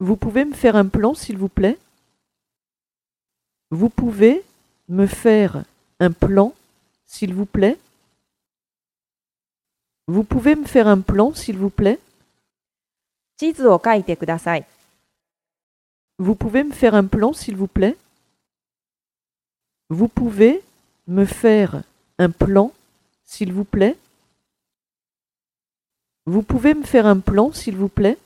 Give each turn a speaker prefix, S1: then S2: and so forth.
S1: Vous pouvez me faire un plan, s'il vous plaît? Vous pouvez me faire un plan, s'il vous plaît? Vous pouvez me faire un plan, s'il vous plaît? Vous pouvez me faire un plan, s'il vous plaît? Vous pouvez me faire un plan, s'il vous plaît? Vous pouvez me faire un plan, s'il vous plaît?